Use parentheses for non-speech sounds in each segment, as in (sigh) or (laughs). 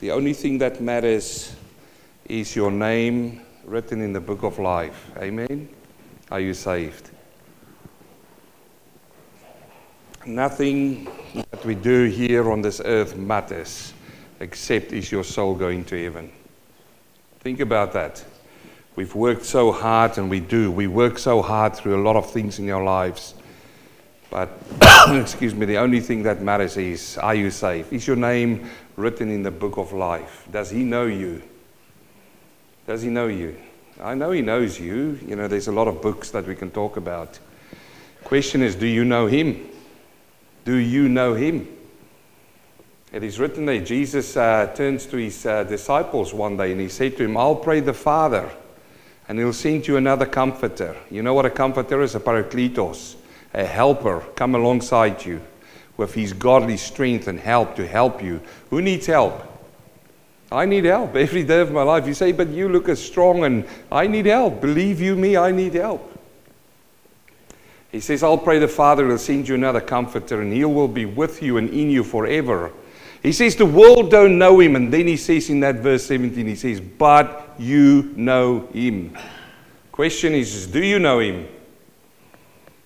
The only thing that matters is your name written in the book of life. Amen. Are you saved? Nothing that we do here on this earth matters except is your soul going to heaven. Think about that. We've worked so hard, and we do. We work so hard through a lot of things in our lives. But, (coughs) excuse me, the only thing that matters is are you saved? Is your name written in the book of life? Does He know you? Does He know you? I know He knows you. You know, there's a lot of books that we can talk about. Question is, do you know Him? Do you know Him? It is written there, Jesus uh, turns to his uh, disciples one day and he said to him, I'll pray the Father and he'll send you another comforter. You know what a comforter is? A parakletos, a helper, come alongside you with his godly strength and help to help you. Who needs help? I need help (laughs) every day of my life. You say, but you look as strong and I need help. Believe you me, I need help. He says, I'll pray the Father will send you another comforter and he will be with you and in you forever he says the world don't know him. And then he says in that verse 17, he says, but you know him. Question is, do you know him?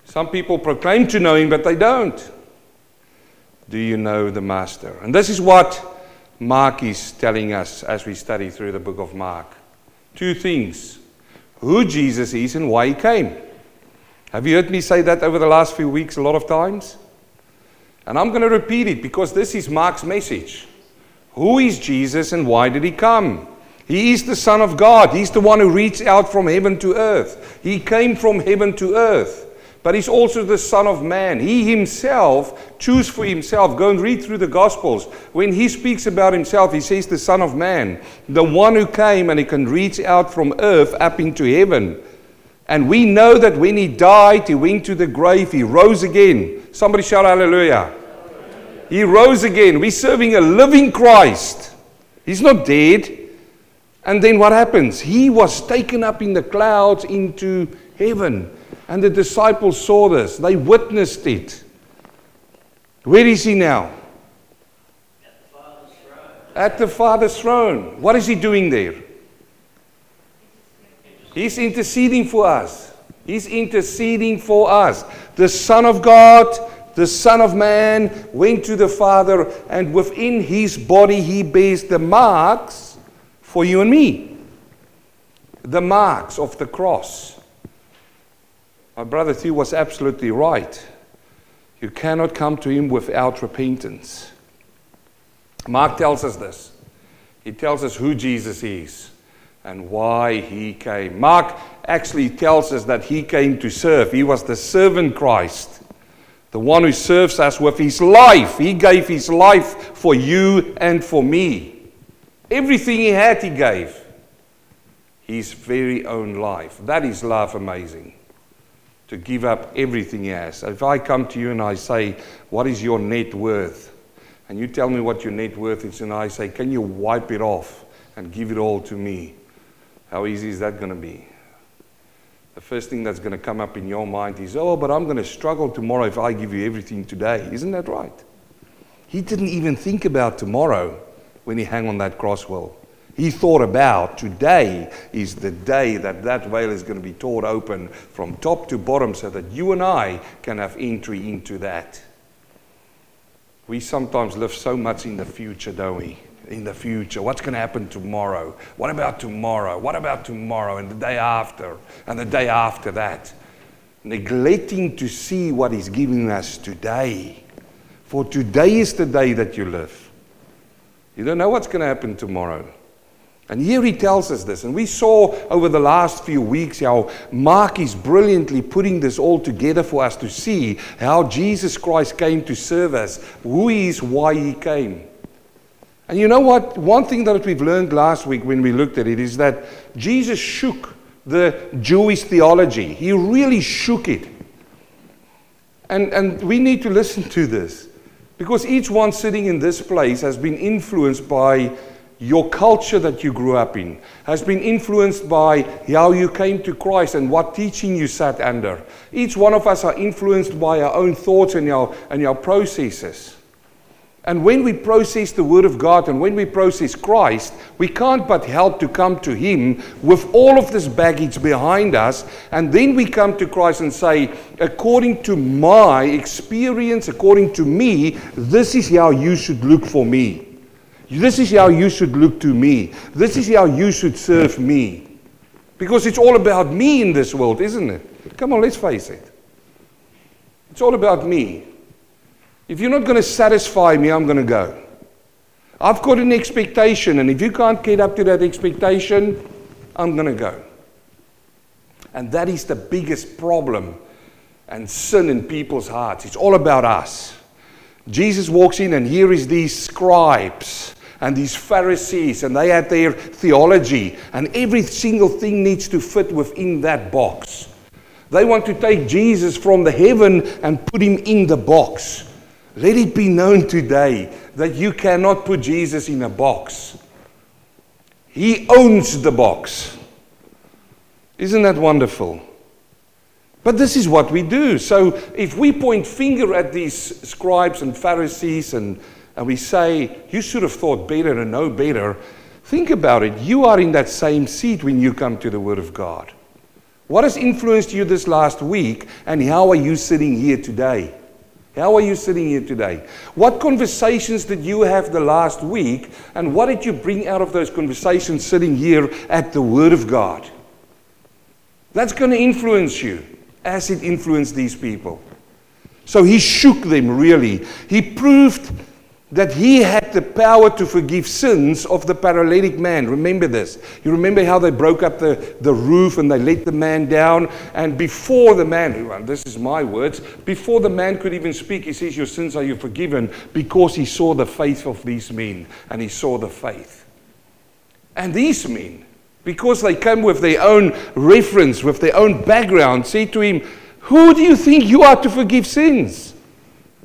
Some people proclaim to know him, but they don't. Do you know the Master? And this is what Mark is telling us as we study through the book of Mark. Two things who Jesus is and why he came. Have you heard me say that over the last few weeks a lot of times? And I'm going to repeat it because this is Mark's message. Who is Jesus and why did he come? He is the Son of God. He's the one who reached out from heaven to earth. He came from heaven to earth. But he's also the Son of Man. He himself chose for himself. Go and read through the Gospels. When he speaks about himself, he says the Son of Man, the one who came and he can reach out from earth up into heaven. And we know that when he died, he went to the grave, he rose again. Somebody shout hallelujah. He rose again. We're serving a living Christ. He's not dead. And then what happens? He was taken up in the clouds into heaven. And the disciples saw this, they witnessed it. Where is he now? At the Father's throne. At the Father's throne. What is he doing there? He's interceding for us. He's interceding for us. The Son of God, the Son of Man, went to the Father, and within his body he bears the marks for you and me. The marks of the cross. My brother Theo was absolutely right. You cannot come to him without repentance. Mark tells us this. He tells us who Jesus is and why he came. Mark actually tells us that he came to serve. He was the servant Christ, the one who serves us with his life. He gave his life for you and for me. Everything he had, he gave. His very own life. That is love amazing. To give up everything he has. If I come to you and I say, What is your net worth? And you tell me what your net worth is, and I say, Can you wipe it off and give it all to me? How easy is that going to be? The first thing that's going to come up in your mind is, oh, but I'm going to struggle tomorrow if I give you everything today. Isn't that right? He didn't even think about tomorrow when he hung on that cross well. He thought about today is the day that that veil is going to be torn open from top to bottom so that you and I can have entry into that. We sometimes live so much in the future, don't we? in the future? What's going to happen tomorrow? What about tomorrow? What about tomorrow and the day after and the day after that? Neglecting to see what He's giving us today. For today is the day that you live. You don't know what's going to happen tomorrow. And here he tells us this. And we saw over the last few weeks how Mark is brilliantly putting this all together for us to see how Jesus Christ came to serve us, who he is, why he came. And you know what? One thing that we've learned last week when we looked at it is that Jesus shook the Jewish theology. He really shook it. And, and we need to listen to this because each one sitting in this place has been influenced by your culture that you grew up in, has been influenced by how you came to Christ and what teaching you sat under. Each one of us are influenced by our own thoughts and our, and our processes. And when we process the Word of God and when we process Christ, we can't but help to come to Him with all of this baggage behind us. And then we come to Christ and say, according to my experience, according to me, this is how you should look for me. This is how you should look to me. This is how you should serve me. Because it's all about me in this world, isn't it? Come on, let's face it. It's all about me. If you're not going to satisfy me, I'm going to go. I've got an expectation, and if you can't get up to that expectation, I'm going to go. And that is the biggest problem and sin in people's hearts. It's all about us. Jesus walks in, and here is these scribes and these Pharisees, and they had their theology, and every single thing needs to fit within that box. They want to take Jesus from the heaven and put him in the box. Let it be known today that you cannot put Jesus in a box. He owns the box. Isn't that wonderful? But this is what we do. So if we point finger at these scribes and Pharisees and, and we say, you should have thought better and know better, think about it. You are in that same seat when you come to the Word of God. What has influenced you this last week and how are you sitting here today? How are you sitting here today? What conversations did you have the last week, and what did you bring out of those conversations sitting here at the Word of God? That's going to influence you as it influenced these people. So he shook them really. He proved that he had the power to forgive sins of the paralytic man. Remember this. You remember how they broke up the, the roof and they let the man down. And before the man, well, uh, this is my words, before the man could even speak, he says, Your sins are you forgiven because he saw the faith of these men and he saw the faith. And these men, because they come with their own reference, with their own background, say to him, Who do you think you are to forgive sins?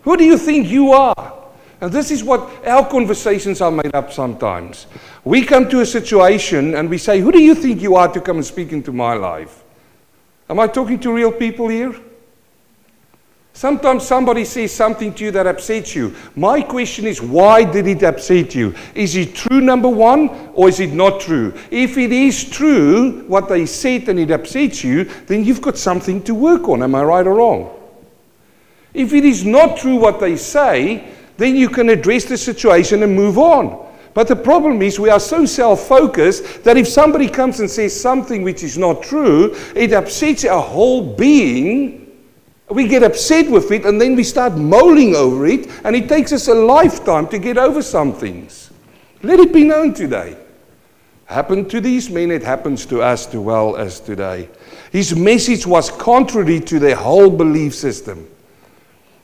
Who do you think you are? And this is what our conversations are made up sometimes. We come to a situation and we say, Who do you think you are to come and speak into my life? Am I talking to real people here? Sometimes somebody says something to you that upsets you. My question is, why did it upset you? Is it true, number one, or is it not true? If it is true, what they said, and it upsets you, then you've got something to work on. Am I right or wrong? If it is not true what they say, then you can address the situation and move on. But the problem is, we are so self focused that if somebody comes and says something which is not true, it upsets our whole being. We get upset with it and then we start mulling over it, and it takes us a lifetime to get over some things. Let it be known today. Happened to these men, it happens to us too well as today. His message was contrary to their whole belief system.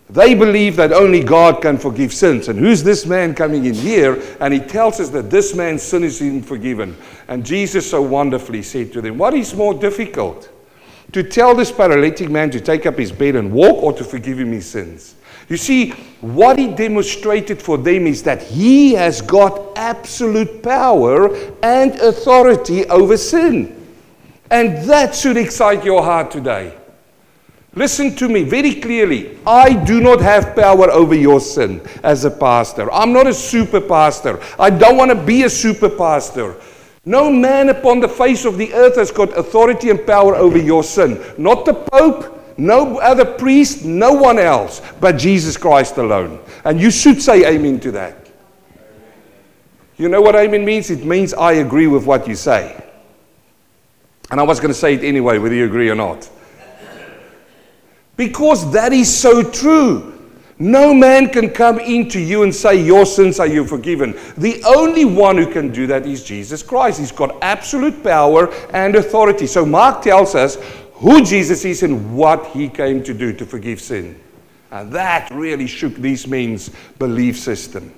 They believe that only God can forgive sins. And who's this man coming in here? And he tells us that this man's sin is forgiven. And Jesus so wonderfully said to them, What is more difficult? To tell this paralytic man to take up his bed and walk or to forgive him his sins? You see, what he demonstrated for them is that he has got absolute power and authority over sin. And that should excite your heart today. Listen to me very clearly. I do not have power over your sin as a pastor. I'm not a super pastor. I don't want to be a super pastor. No man upon the face of the earth has got authority and power over your sin. Not the Pope, no other priest, no one else, but Jesus Christ alone. And you should say amen to that. You know what amen means? It means I agree with what you say. And I was going to say it anyway, whether you agree or not. Because that is so true. No man can come into you and say, Your sins are you forgiven. The only one who can do that is Jesus Christ. He's got absolute power and authority. So Mark tells us who Jesus is and what he came to do to forgive sin. And that really shook these men's belief system.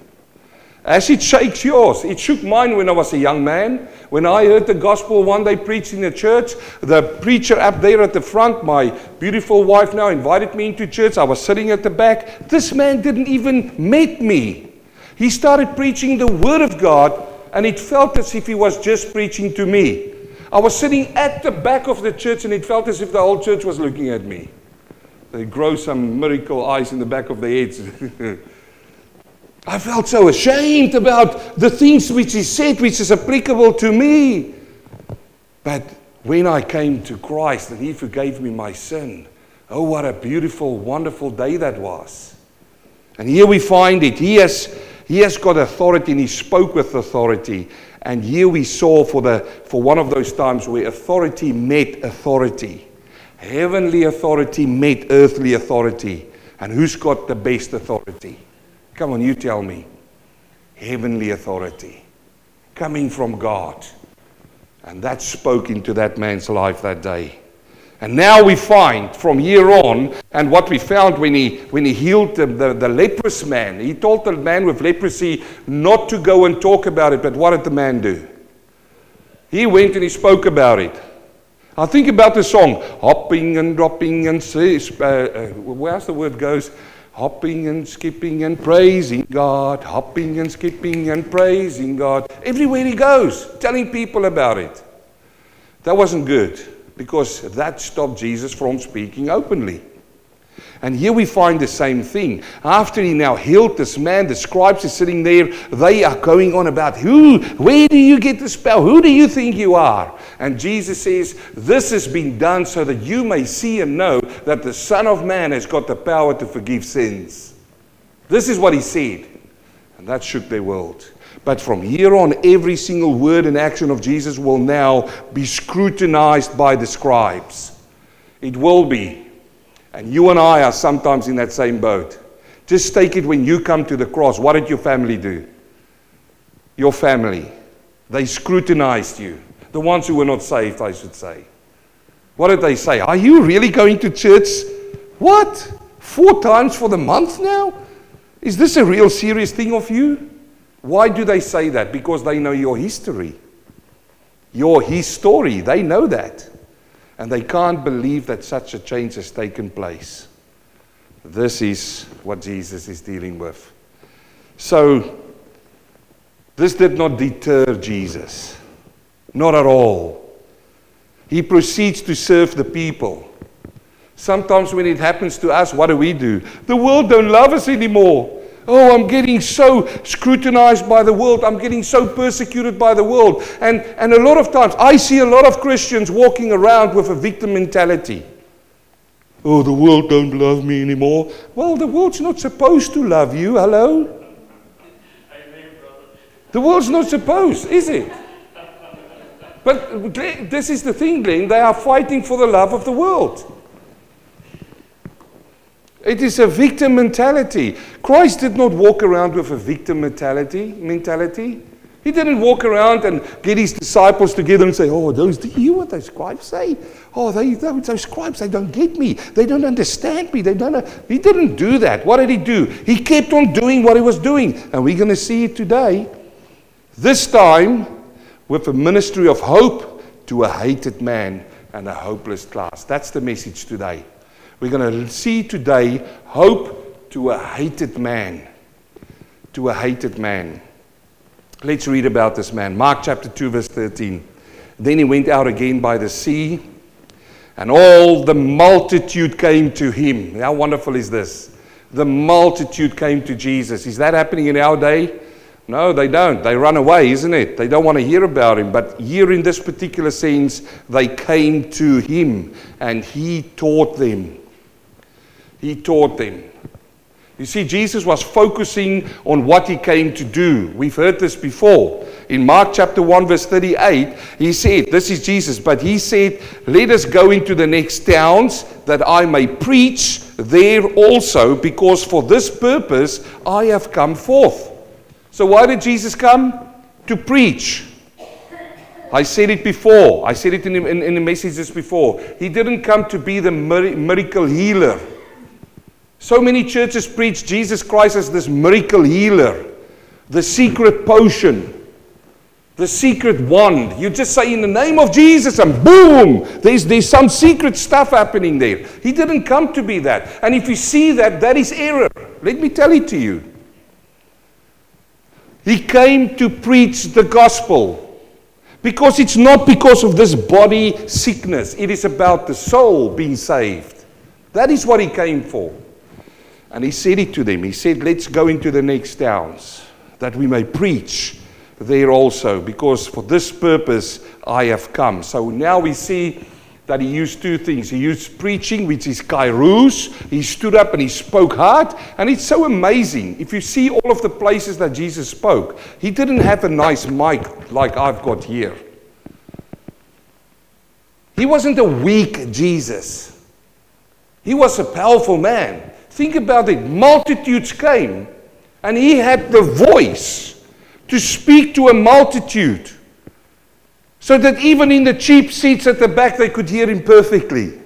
As it shakes yours. It shook mine when I was a young man. When I heard the gospel one day preached in the church, the preacher up there at the front, my beautiful wife now, invited me into church. I was sitting at the back. This man didn't even meet me. He started preaching the word of God, and it felt as if he was just preaching to me. I was sitting at the back of the church, and it felt as if the whole church was looking at me. They grow some miracle eyes in the back of their heads. (laughs) I felt so ashamed about the things which he said, which is applicable to me. But when I came to Christ and he forgave me my sin, oh, what a beautiful, wonderful day that was. And here we find it. He has, he has got authority and he spoke with authority. And here we saw for, the, for one of those times where authority met authority. Heavenly authority met earthly authority. And who's got the best authority? Come on, you tell me. Heavenly authority coming from God. And that spoke into that man's life that day. And now we find from here on, and what we found when he, when he healed the, the, the, leprous man, he told the man with leprosy not to go and talk about it, but what did the man do? He went and he spoke about it. I think about the song, hopping and dropping and, uh, uh, where's the word goes? Hopping and skipping and praising God, hopping and skipping and praising God. Everywhere he goes, telling people about it. That wasn't good because that stopped Jesus from speaking openly. And here we find the same thing. After he now healed this man, the scribes are sitting there. They are going on about who, where do you get the spell? Who do you think you are? And Jesus says, This has been done so that you may see and know that the Son of Man has got the power to forgive sins. This is what he said. And that shook their world. But from here on, every single word and action of Jesus will now be scrutinized by the scribes. It will be. And you and I are sometimes in that same boat. Just take it when you come to the cross. What did your family do? Your family. They scrutinized you. The ones who were not saved, I should say. What did they say? Are you really going to church? What? Four times for the month now? Is this a real serious thing of you? Why do they say that? Because they know your history. Your history. They know that. And they can't believe that such a change has taken place. This is what Jesus is dealing with. So, this did not deter Jesus. Not at all. He proceeds to serve the people. Sometimes when it happens to us, what do we do? The world don't love us anymore. Oh, I'm getting so scrutinized by the world. I'm getting so persecuted by the world. And, and a lot of times, I see a lot of Christians walking around with a victim mentality. Oh, the world don't love me anymore. Well, the world's not supposed to love you. Hello? The world's not supposed, is it? But this is the thing, Glenn. They are fighting for the love of the world. It is a victim mentality. Christ did not walk around with a victim mentality. mentality. He didn't walk around and get his disciples together and say, Oh, those, do you hear what those scribes say? Oh, they, those, those scribes, they don't get me. They don't understand me. They don't. He didn't do that. What did he do? He kept on doing what he was doing. And we're going to see it today. This time, with a ministry of hope to a hated man and a hopeless class. That's the message today. We're going to see today hope to a hated man. To a hated man. Let's read about this man. Mark chapter 2, verse 13. Then he went out again by the sea, and all the multitude came to him. How wonderful is this? The multitude came to Jesus. Is that happening in our day? No, they don't. They run away, isn't it? They don't want to hear about him. But here in this particular sense, they came to him and he taught them. He taught them. You see, Jesus was focusing on what he came to do. We've heard this before. In Mark chapter 1, verse 38, he said, This is Jesus, but he said, Let us go into the next towns that I may preach there also, because for this purpose I have come forth. So, why did Jesus come? To preach. I said it before. I said it in, in, in the messages before. He didn't come to be the miracle healer. So many churches preach Jesus Christ as this miracle healer, the secret potion, the secret wand. You just say in the name of Jesus and boom, there's, there's some secret stuff happening there. He didn't come to be that. And if you see that, that is error. Let me tell it to you. He came to preach the gospel. Because it's not because of this body sickness, it is about the soul being saved. That is what he came for. And he said it to them. He said, Let's go into the next towns that we may preach there also, because for this purpose I have come. So now we see that he used two things. He used preaching, which is kairos. He stood up and he spoke hard. And it's so amazing. If you see all of the places that Jesus spoke, he didn't have a nice mic like I've got here. He wasn't a weak Jesus. He was a powerful man. Think about it. Multitudes came, and he had the voice to speak to a multitude so that even in the cheap seats at the back they could hear him perfectly.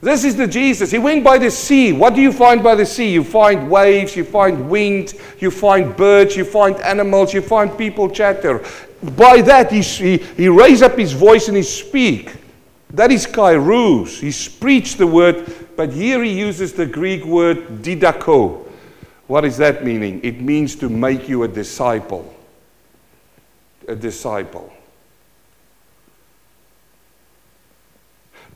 This is the Jesus. He went by the sea. What do you find by the sea? You find waves, you find wind, you find birds, you find animals, you find people chatter. By that, he, he, he raised up his voice and he speak. That is kairos. He preached the word, but here he uses the Greek word didako. What is that meaning? It means to make you a disciple a disciple.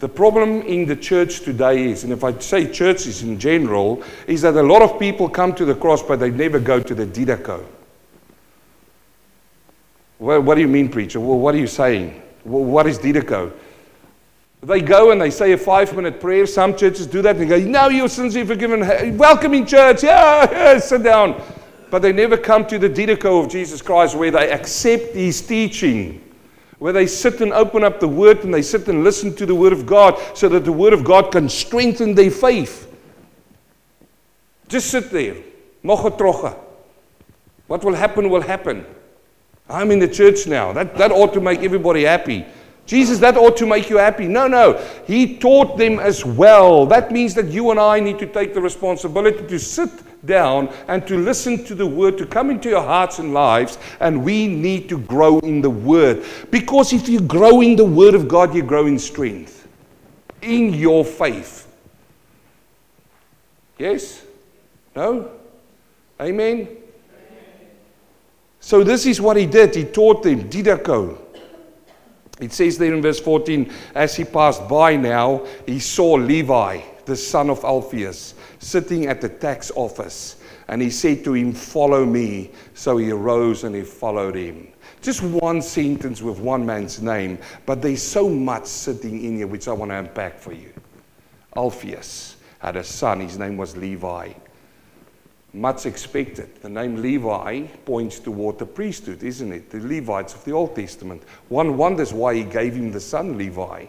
The problem in the church today is, and if I say churches in general, is that a lot of people come to the cross, but they never go to the didaco. Well, what do you mean, preacher? Well, what are you saying? Well, what is didaco? They go and they say a five minute prayer. Some churches do that and go, Now your sins are forgiven. Welcome in church. (laughs) Yeah, yeah, sit down but they never come to the didaco of Jesus Christ where they accept his teaching, where they sit and open up the word and they sit and listen to the word of God so that the word of God can strengthen their faith. Just sit there. Mocha What will happen will happen. I'm in the church now. That, that ought to make everybody happy. Jesus, that ought to make you happy. No, no. He taught them as well. That means that you and I need to take the responsibility to sit down and to listen to the word to come into your hearts and lives. And we need to grow in the word. Because if you grow in the word of God, you grow in strength, in your faith. Yes? No? Amen? So, this is what he did. He taught them, Didaco. It says there in verse 14, as he passed by now, he saw Levi, the son of Alphaeus sitting at the tax office. And he said to him, Follow me. So he arose and he followed him. Just one sentence with one man's name, but there's so much sitting in here which I want to unpack for you. Alphaeus had a son, his name was Levi. Much expected. The name Levi points toward the priesthood, isn't it? The Levites of the Old Testament. One wonders why he gave him the son Levi.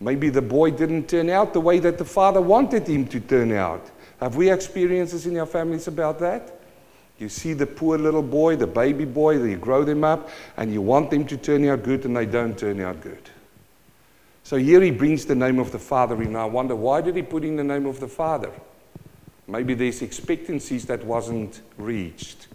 Maybe the boy didn't turn out the way that the father wanted him to turn out. Have we experiences in our families about that? You see the poor little boy, the baby boy, you grow them up, and you want them to turn out good, and they don't turn out good. So here he brings the name of the Father in. I wonder why did he put in the name of the Father? Maybe there's expectancies that wasn't reached.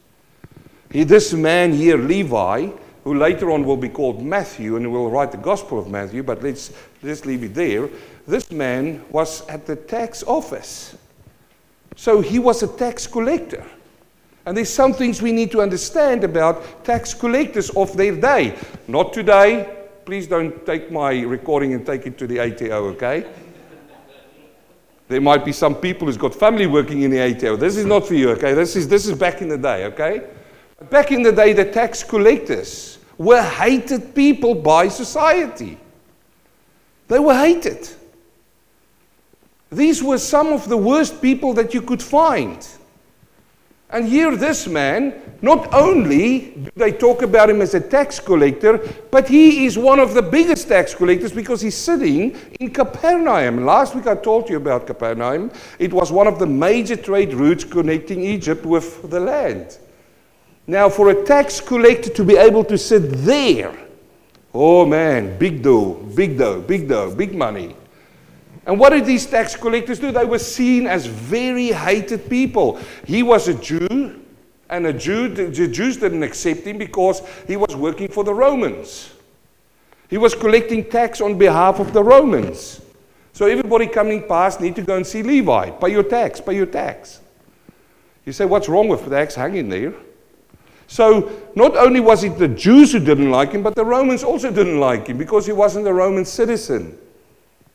Here, this man here, Levi, who later on will be called Matthew and will write the Gospel of Matthew, but let's, let's leave it there. This man was at the tax office. So he was a tax collector. And there's some things we need to understand about tax collectors of their day. Not today. Please don't take my recording and take it to the ATO, okay? There might be some people who's got family working in the ATO. This is not for you, okay? This is, this is back in the day, okay? Back in the day, the tax collectors were hated people by society. They were hated. These were some of the worst people that you could find. And here, this man, not only do they talk about him as a tax collector, but he is one of the biggest tax collectors because he's sitting in Capernaum. Last week I told you about Capernaum. It was one of the major trade routes connecting Egypt with the land. Now, for a tax collector to be able to sit there, oh man, big dough, big dough, big dough, big money. And what did these tax collectors do? They were seen as very hated people. He was a Jew, and a Jew, the Jews didn't accept him because he was working for the Romans. He was collecting tax on behalf of the Romans. So everybody coming past need to go and see Levi. Pay your tax, pay your tax. You say, what's wrong with tax? Hang in there. So not only was it the Jews who didn't like him, but the Romans also didn't like him because he wasn't a Roman citizen.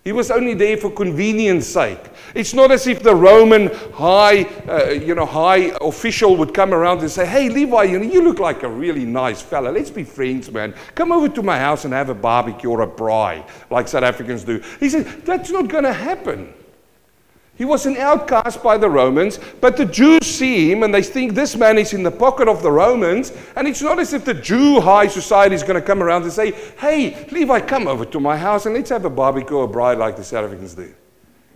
He was only there for convenience sake. It's not as if the Roman high, uh, you know, high official would come around and say, "Hey, Levi, you, know, you look like a really nice fella. Let's be friends, man. Come over to my house and have a barbecue or a braai, like South Africans do." He said, "That's not going to happen." He was an outcast by the Romans, but the Jews see him and they think this man is in the pocket of the Romans. And it's not as if the Jew high society is going to come around and say, Hey, Levi, come over to my house and let's have a barbecue or braai like the South Africans do.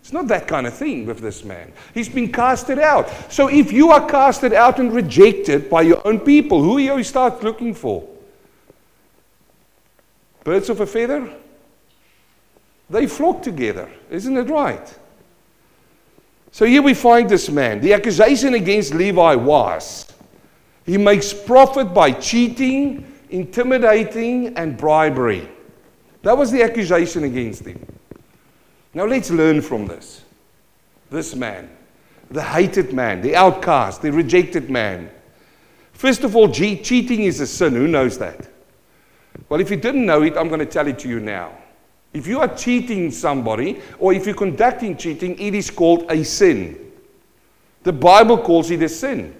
It's not that kind of thing with this man. He's been casted out. So if you are casted out and rejected by your own people, who you start looking for? Birds of a feather? They flock together. Isn't it right? So here we find this man. The accusation against Levi was he makes profit by cheating, intimidating, and bribery. That was the accusation against him. Now let's learn from this. This man, the hated man, the outcast, the rejected man. First of all, cheating is a sin. Who knows that? Well, if you didn't know it, I'm going to tell it to you now. If you are cheating somebody or if you're conducting cheating, it is called a sin. The Bible calls it a sin.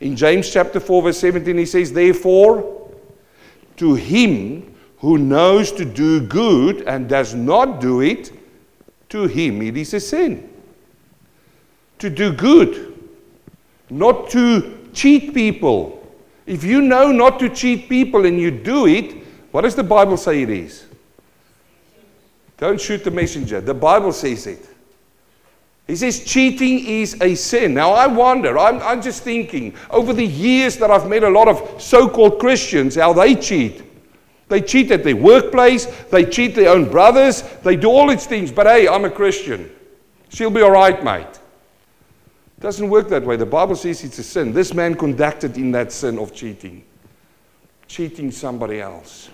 In James chapter 4, verse 17, he says, Therefore, to him who knows to do good and does not do it, to him it is a sin. To do good, not to cheat people. If you know not to cheat people and you do it, what does the Bible say it is? Don't shoot the messenger. The Bible says it. He says cheating is a sin. Now, I wonder, I'm, I'm just thinking, over the years that I've met a lot of so called Christians, how they cheat. They cheat at their workplace, they cheat their own brothers, they do all these things, but hey, I'm a Christian. She'll be all right, mate. It doesn't work that way. The Bible says it's a sin. This man conducted in that sin of cheating, cheating somebody else.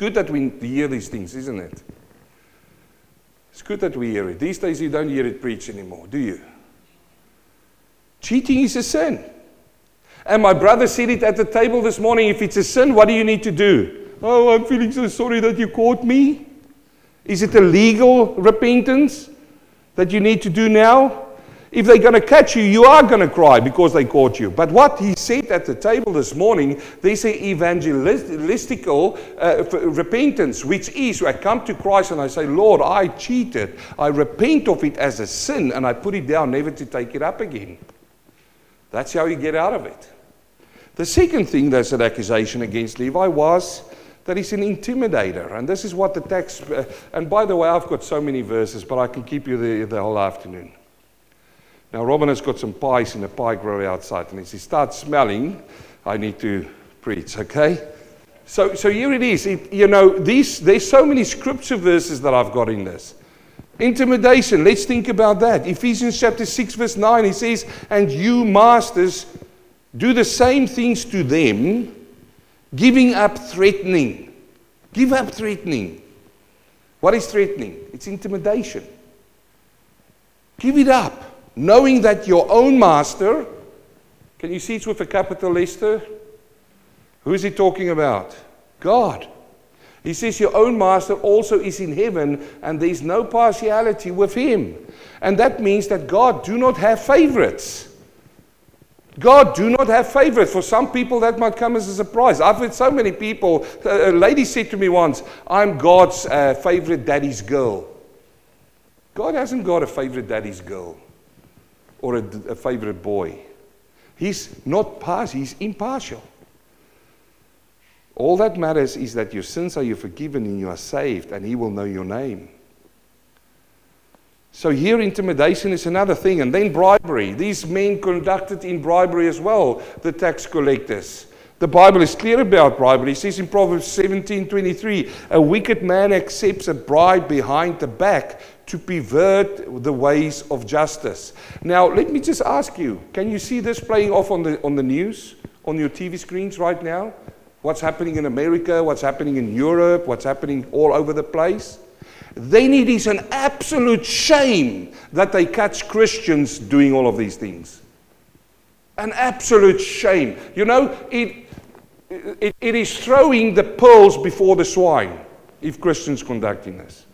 Good that we hear these things, isn't it? It's good that we hear it. These days you don't hear it preached anymore, do you? Cheating is a sin. And my brother said it at the table this morning if it's a sin, what do you need to do? Oh, I'm feeling so sorry that you caught me. Is it a legal repentance that you need to do now? If they're going to catch you, you are going to cry because they caught you. But what he said at the table this morning, they say evangelistical uh, repentance, which is I come to Christ and I say, Lord, I cheated. I repent of it as a sin and I put it down, never to take it up again. That's how you get out of it. The second thing that's an accusation against Levi was that he's an intimidator. And this is what the text, uh, and by the way, I've got so many verses, but I can keep you the, the whole afternoon. Now, Robin has got some pies in the pie grower outside, and as he starts smelling, I need to preach, okay? So, so here it is. It, you know, these, there's so many scripture verses that I've got in this. Intimidation, let's think about that. Ephesians chapter 6, verse 9, he says, And you, masters, do the same things to them, giving up threatening. Give up threatening. What is threatening? It's intimidation. Give it up knowing that your own master, can you see it's with a capital? Who is he talking about? God. He says, Your own master also is in heaven, and there is no partiality with him. And that means that God do not have favorites. God do not have favorites. For some people, that might come as a surprise. I've heard so many people. A lady said to me once, I'm God's uh, favorite daddy's girl. God hasn't got a favorite daddy's girl or a, a favorite boy. He's not partial, he's impartial. All that matters is that your sins are you forgiven and you are saved, and he will know your name. So here intimidation is another thing, and then bribery. These men conducted in bribery as well, the tax collectors. The Bible is clear about bribery. It says in Proverbs 17:23, a wicked man accepts a bribe behind the back to pervert the ways of justice. Now, let me just ask you can you see this playing off on the, on the news, on your TV screens right now? What's happening in America, what's happening in Europe, what's happening all over the place? Then it is an absolute shame that they catch Christians doing all of these things. An absolute shame. You know, it, it, it is throwing the pearls before the swine if Christians conducting this.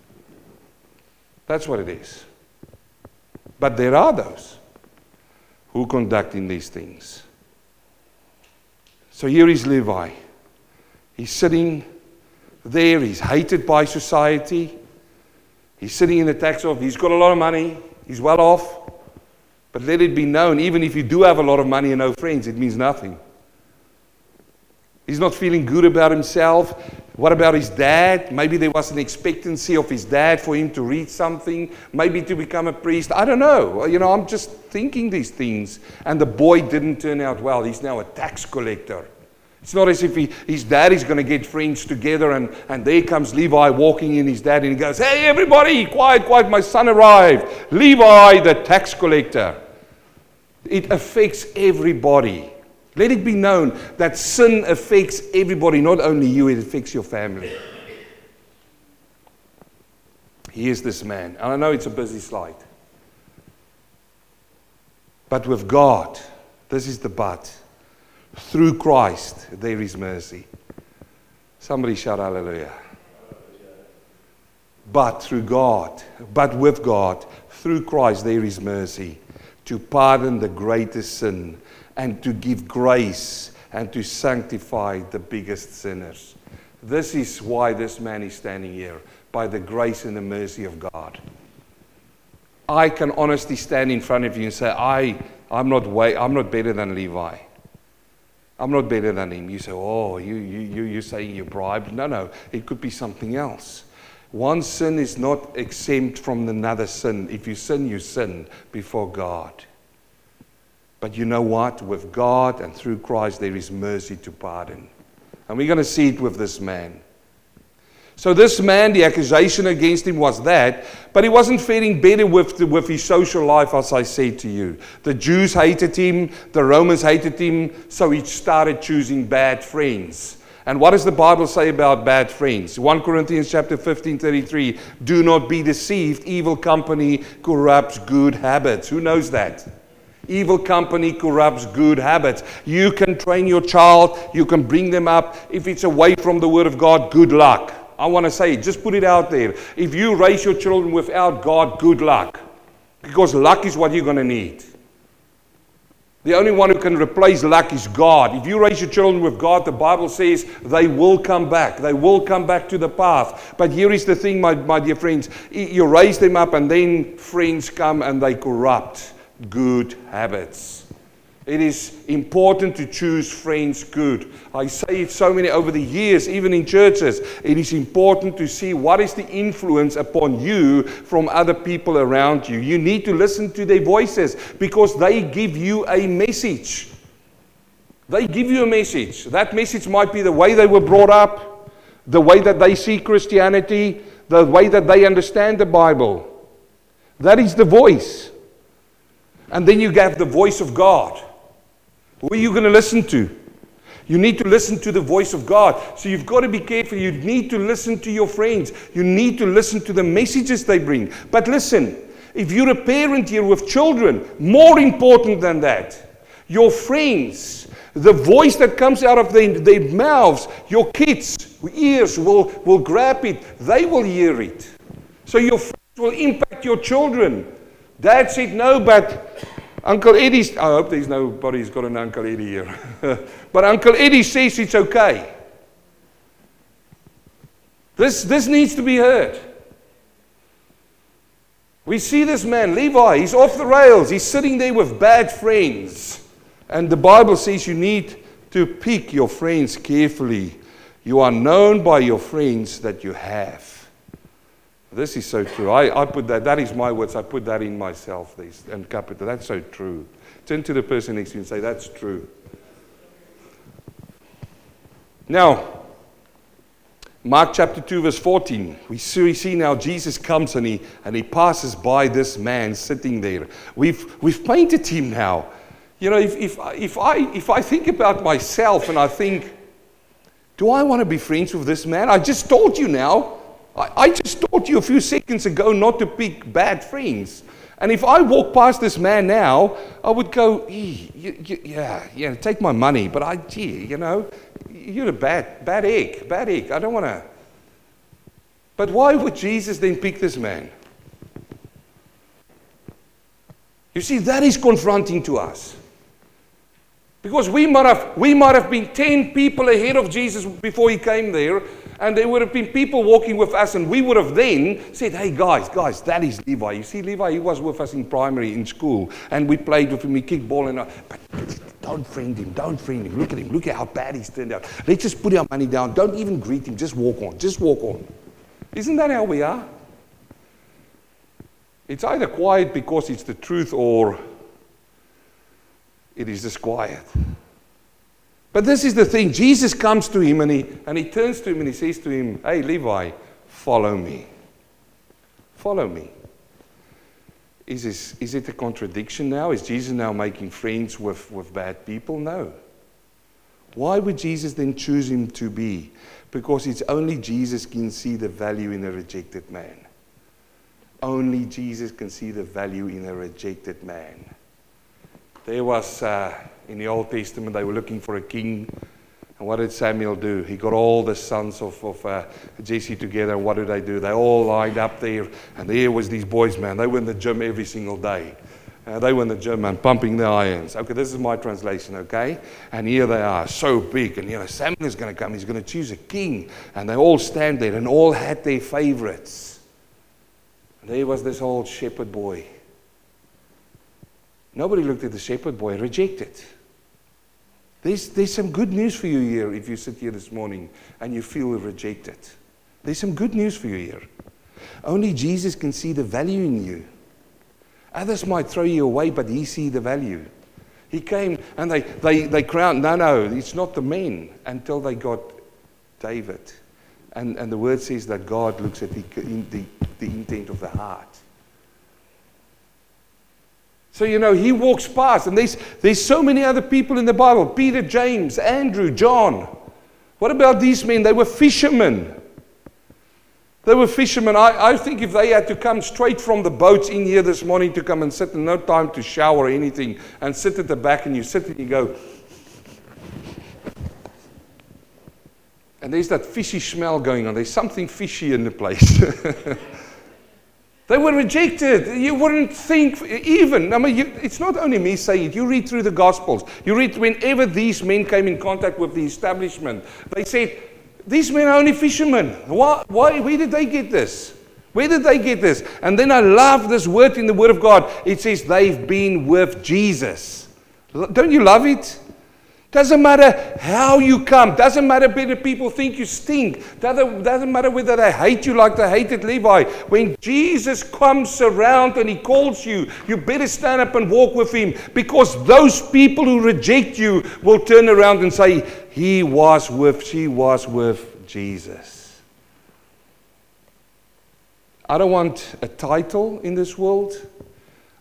That's what it is. But there are those who conducting these things. So here is Levi. He's sitting there, he's hated by society. He's sitting in the tax office, he's got a lot of money, he's well off. But let it be known, even if you do have a lot of money and no friends, it means nothing. He's not feeling good about himself. What about his dad? Maybe there was an expectancy of his dad for him to read something, maybe to become a priest. I don't know. You know, I'm just thinking these things. And the boy didn't turn out well. He's now a tax collector. It's not as if he, his dad is going to get friends together and, and there comes Levi walking in his dad and he goes, Hey, everybody, quiet, quiet, my son arrived. Levi, the tax collector. It affects everybody. Let it be known that sin affects everybody, not only you, it affects your family. Here's this man. And I know it's a busy slide. But with God, this is the but. Through Christ, there is mercy. Somebody shout hallelujah. But through God, but with God, through Christ, there is mercy to pardon the greatest sin and to give grace and to sanctify the biggest sinners. This is why this man is standing here, by the grace and the mercy of God. I can honestly stand in front of you and say, I, I'm, not way, I'm not better than Levi. I'm not better than him. You say, oh, you, you, you, you're saying you're bribed. No, no, it could be something else. One sin is not exempt from another sin. If you sin, you sin before God. But you know what? With God and through Christ, there is mercy to pardon. And we're going to see it with this man. So, this man, the accusation against him was that, but he wasn't faring better with, the, with his social life, as I said to you. The Jews hated him, the Romans hated him, so he started choosing bad friends. And what does the Bible say about bad friends? 1 Corinthians chapter 15, 33. Do not be deceived. Evil company corrupts good habits. Who knows that? Evil company corrupts good habits. You can train your child, you can bring them up. If it's away from the Word of God, good luck. I want to say, just put it out there. If you raise your children without God, good luck. Because luck is what you're going to need. The only one who can replace luck is God. If you raise your children with God, the Bible says they will come back. They will come back to the path. But here is the thing, my, my dear friends. You raise them up, and then friends come and they corrupt good habits. It is important to choose friends good. I say it so many over the years, even in churches. It is important to see what is the influence upon you from other people around you. You need to listen to their voices because they give you a message. They give you a message. That message might be the way they were brought up, the way that they see Christianity, the way that they understand the Bible. That is the voice. And then you have the voice of God. Who are you going to listen to? You need to listen to the voice of God. So you've got to be careful. You need to listen to your friends. You need to listen to the messages they bring. But listen, if you're a parent here with children, more important than that, your friends, the voice that comes out of their, their mouths, your kids' ears will, will grab it. They will hear it. So your friends will impact your children. Dad said no, but Uncle Eddie's, I hope there's nobody who's got an Uncle Eddie here. (laughs) but Uncle Eddie says it's okay. This, this needs to be heard. We see this man, Levi, he's off the rails. He's sitting there with bad friends. And the Bible says you need to pick your friends carefully. You are known by your friends that you have. This is so true. I, I put that, that is my words. I put that in myself, these, and capital. That's so true. Turn to the person next to you and say, That's true. Now, Mark chapter 2, verse 14. We see, we see now Jesus comes and he, and he passes by this man sitting there. We've, we've painted him now. You know, if, if, if, I, if I think about myself and I think, do I want to be friends with this man? I just told you now. I, I just taught you a few seconds ago not to pick bad friends. And if I walk past this man now, I would go, yeah, yeah, take my money, but I, gee, you know, you're a bad, bad egg, bad egg. I don't want to. But why would Jesus then pick this man? You see, that is confronting to us. Because we might have, we might have been 10 people ahead of Jesus before he came there, and there would have been people walking with us, and we would have then said, Hey, guys, guys, that is Levi. You see, Levi, he was with us in primary, in school, and we played with him, we kicked ball, and uh, but don't friend him, don't friend him. Look at him, look at how bad he's turned out. Let's just put our money down. Don't even greet him, just walk on, just walk on. Isn't that how we are? It's either quiet because it's the truth or it is just quiet. But this is the thing Jesus comes to him and he, and he turns to him and he says to him, Hey, Levi, follow me. Follow me. Is, this, is it a contradiction now? Is Jesus now making friends with, with bad people? No. Why would Jesus then choose him to be? Because it's only Jesus can see the value in a rejected man. Only Jesus can see the value in a rejected man. There was, uh, in the Old Testament, they were looking for a king. And what did Samuel do? He got all the sons of, of uh, Jesse together. And what did they do? They all lined up there. And there was these boys, man. They were in the gym every single day. Uh, they were in the gym and pumping the irons. Okay, this is my translation, okay? And here they are, so big. And, you know, Samuel is going to come. He's going to choose a king. And they all stand there and all had their favorites. And there was this old shepherd boy Nobody looked at the shepherd boy, rejected. There's, there's some good news for you here if you sit here this morning and you feel rejected. There's some good news for you here. Only Jesus can see the value in you. Others might throw you away, but he see the value. He came and they, they, they crowned, no, no, it's not the men until they got David. And, and the word says that God looks at the, the, the intent of the heart. So, you know, he walks past, and there's, there's so many other people in the Bible Peter, James, Andrew, John. What about these men? They were fishermen. They were fishermen. I, I think if they had to come straight from the boats in here this morning to come and sit, and no time to shower or anything, and sit at the back, and you sit and you go, and there's that fishy smell going on. There's something fishy in the place. (laughs) They were rejected. You wouldn't think, even, I mean, you, it's not only me saying it. You read through the Gospels. You read whenever these men came in contact with the establishment, they said, These men are only fishermen. Why, why, where did they get this? Where did they get this? And then I love this word in the Word of God. It says, They've been with Jesus. Don't you love it? Doesn't matter how you come. Doesn't matter whether people think you stink. Doesn't, matter whether they hate you like they hated Levi. When Jesus comes around and he calls you, you better stand up and walk with him because those people who reject you will turn around and say, He was with, she was with Jesus. I don't want a title in this world.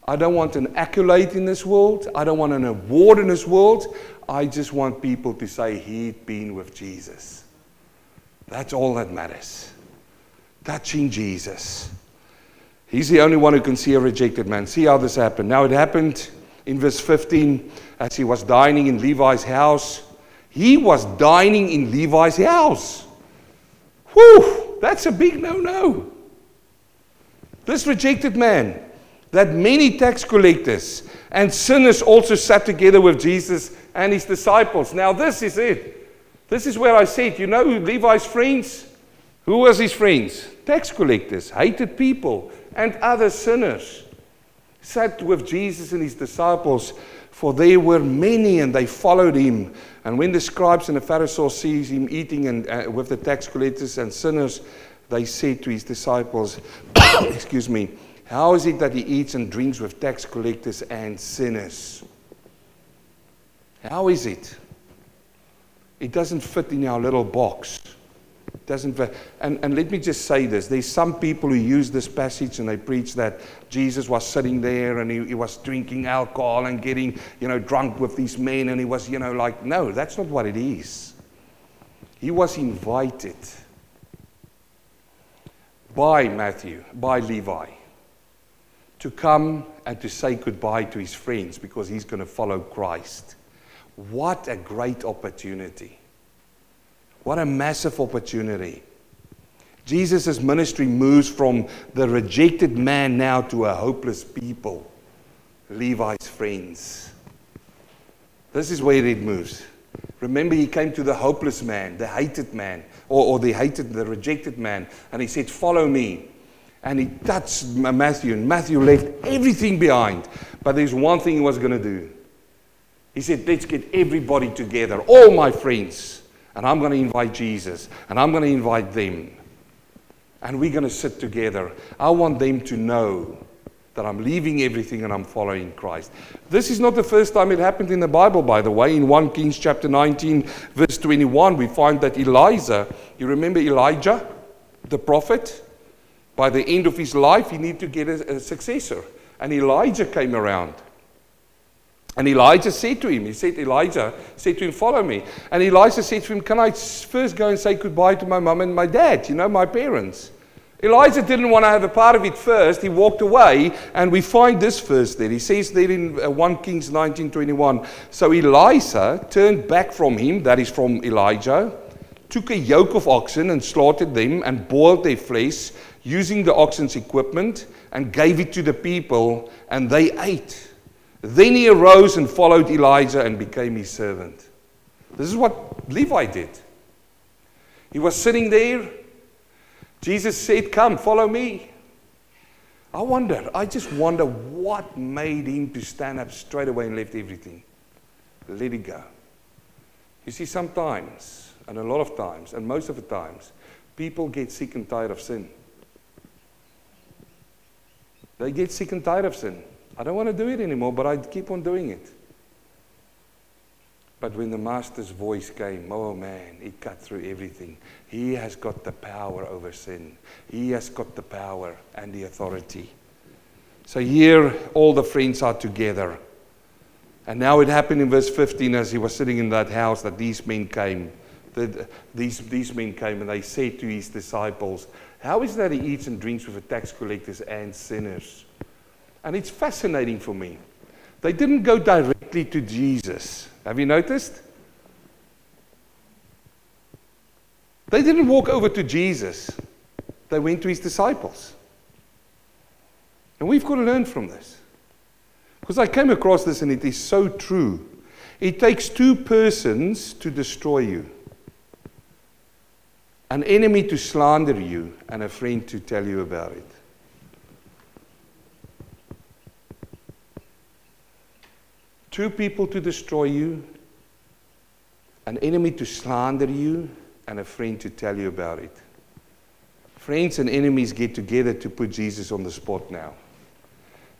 I don't want an accolade in this world. I don't want an award in this world. I just want people to say he'd been with Jesus. That's all that matters. Touching Jesus. He's the only one who can see a rejected man. See how this happened. Now, it happened in verse 15 as he was dining in Levi's house. He was dining in Levi's house. Whew, that's a big no no. This rejected man, that many tax collectors and sinners also sat together with Jesus and his disciples. Now, this is it. This is where I said, you know Levi's friends? Who was his friends? Tax collectors, hated people, and other sinners. Sat with Jesus and his disciples, for there were many and they followed him. And when the scribes and the Pharisees sees him eating and, uh, with the tax collectors and sinners, they said to his disciples, (coughs) Excuse me, how is it that he eats and drinks with tax collectors and sinners? How is it? It doesn't fit in our little box. It doesn't fit. And, and let me just say this there's some people who use this passage and they preach that Jesus was sitting there and he, he was drinking alcohol and getting, you know, drunk with these men and he was, you know, like, no, that's not what it is. He was invited by Matthew, by Levi, to come and to say goodbye to his friends because he's going to follow Christ. What a great opportunity. What a massive opportunity. Jesus' ministry moves from the rejected man now to a hopeless people. Levi's friends. This is where it moves. Remember, he came to the hopeless man, the hated man, or, or the hated, the rejected man, and he said, Follow me. And he touched Matthew, and Matthew left everything behind. But there's one thing he was going to do. He said, Let's get everybody together, all my friends, and I'm going to invite Jesus, and I'm going to invite them. And we're going to sit together. I want them to know that I'm leaving everything and I'm following Christ. This is not the first time it happened in the Bible, by the way. In 1 Kings chapter 19, verse 21, we find that Elijah, you remember Elijah, the prophet? By the end of his life, he needed to get a, a successor. And Elijah came around. And Elijah said to him, he said, Elijah said to him, follow me. And Elijah said to him, can I first go and say goodbye to my mom and my dad, you know, my parents? Elijah didn't want to have a part of it first. He walked away, and we find this verse there. He says there in uh, 1 Kings 19:21. So Elisha turned back from him, that is from Elijah, took a yoke of oxen and slaughtered them and boiled their flesh using the oxen's equipment and gave it to the people, and they ate. Then he arose and followed Elijah and became his servant. This is what Levi did. He was sitting there Jesus said, Come, follow me. I wonder, I just wonder what made him to stand up straight away and left everything. Let it go. You see, sometimes, and a lot of times, and most of the times, people get sick and tired of sin. They get sick and tired of sin. I don't want to do it anymore, but I keep on doing it. But when the Master's voice came, oh man, it cut through everything. He has got the power over sin, He has got the power and the authority. So here, all the friends are together. And now it happened in verse 15 as he was sitting in that house that these men came. That these, these men came and they said to his disciples, How is that he eats and drinks with the tax collectors and sinners? And it's fascinating for me. They didn't go directly to Jesus. Have you noticed? They didn't walk over to Jesus, they went to his disciples. And we've got to learn from this. Because I came across this and it is so true. It takes two persons to destroy you an enemy to slander you, and a friend to tell you about it. Two people to destroy you, an enemy to slander you, and a friend to tell you about it. Friends and enemies get together to put Jesus on the spot now.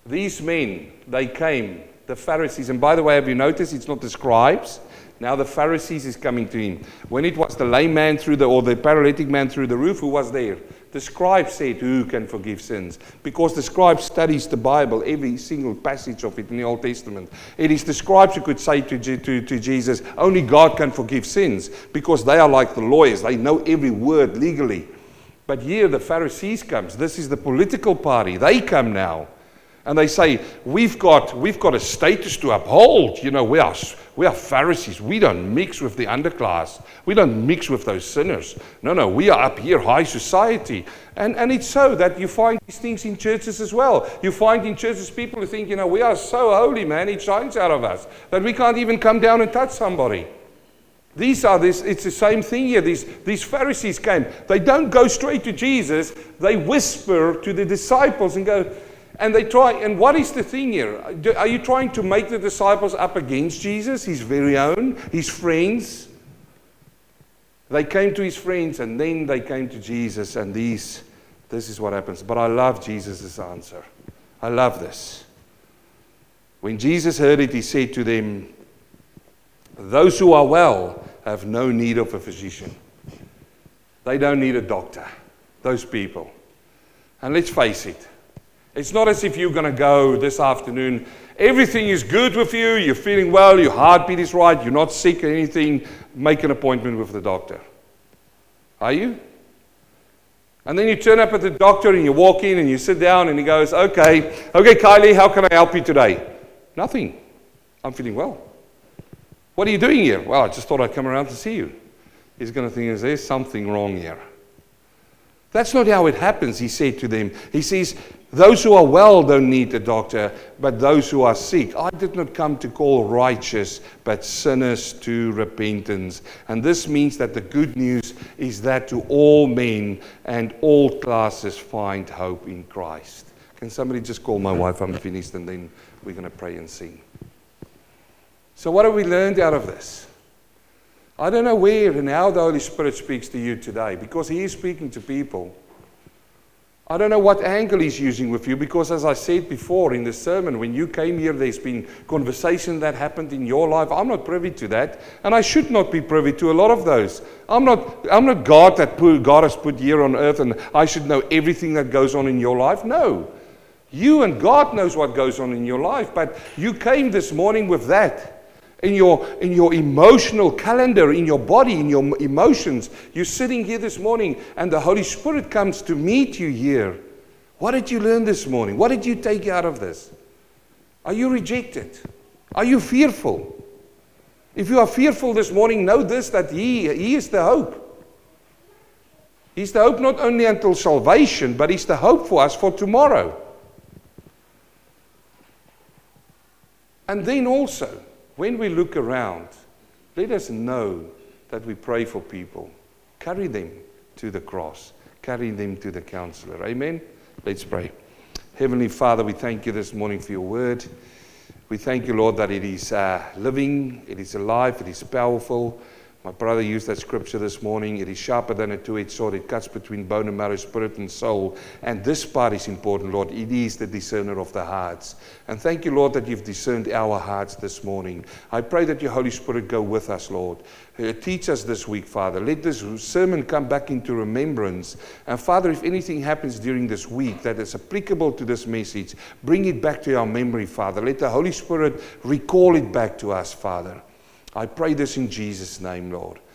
These men, they came, the Pharisees, and by the way, have you noticed it's not the scribes? Now the Pharisees is coming to him. When it was the lame man through the, or the paralytic man through the roof, who was there? The scribe said, Who can forgive sins? Because the scribe studies the Bible, every single passage of it in the Old Testament. It is the scribes who could say to, to, to Jesus, Only God can forgive sins, because they are like the lawyers. They know every word legally. But here the Pharisees comes. This is the political party. They come now. And they say, we've got, we've got a status to uphold. You know, we are, we are Pharisees. We don't mix with the underclass. We don't mix with those sinners. No, no, we are up here, high society. And, and it's so that you find these things in churches as well. You find in churches people who think, you know, we are so holy, man, it shines out of us, that we can't even come down and touch somebody. These are this, it's the same thing here. These, these Pharisees came. They don't go straight to Jesus, they whisper to the disciples and go, and they try, and what is the thing here? Are you trying to make the disciples up against Jesus, his very own, his friends? They came to his friends and then they came to Jesus, and these, this is what happens. But I love Jesus' answer. I love this. When Jesus heard it, he said to them, Those who are well have no need of a physician. They don't need a doctor, those people. And let's face it, it's not as if you're going to go this afternoon. Everything is good with you. You're feeling well. Your heartbeat is right. You're not sick or anything. Make an appointment with the doctor. Are you? And then you turn up at the doctor and you walk in and you sit down and he goes, Okay, okay, Kylie, how can I help you today? Nothing. I'm feeling well. What are you doing here? Well, I just thought I'd come around to see you. He's going to think, Is there something wrong here? That's not how it happens, he said to them. He says, Those who are well don't need a doctor, but those who are sick. I did not come to call righteous, but sinners to repentance. And this means that the good news is that to all men and all classes find hope in Christ. Can somebody just call my wife? I'm finished, and then we're going to pray and sing. So, what have we learned out of this? I don't know where and how the Holy Spirit speaks to you today because He is speaking to people. I don't know what angle He's using with you because, as I said before in the sermon, when you came here, there's been conversation that happened in your life. I'm not privy to that, and I should not be privy to a lot of those. I'm not, I'm not God that put, God has put here on earth, and I should know everything that goes on in your life. No. You and God knows what goes on in your life, but you came this morning with that in your, in your emotional calendar, in your body, in your emotions. You're sitting here this morning and the Holy Spirit comes to meet you here. What did you learn this morning? What did you take out of this? Are you rejected? Are you fearful? If you are fearful this morning, know this that He, he is the hope. He's the hope not only until salvation, but He's the hope for us for tomorrow. And then also, when we look around, let us know that we pray for people. Carry them to the cross, carry them to the counselor. Amen? Let's pray. Heavenly Father, we thank you this morning for your word. We thank you, Lord, that it is uh, living, it is alive, it is powerful. My brother used that scripture this morning. It is sharper than a two edged sword. It cuts between bone and marrow, spirit and soul. And this part is important, Lord. It is the discerner of the hearts. And thank you, Lord, that you've discerned our hearts this morning. I pray that your Holy Spirit go with us, Lord. Uh, teach us this week, Father. Let this sermon come back into remembrance. And Father, if anything happens during this week that is applicable to this message, bring it back to our memory, Father. Let the Holy Spirit recall it back to us, Father. I pray this in Jesus' name, Lord.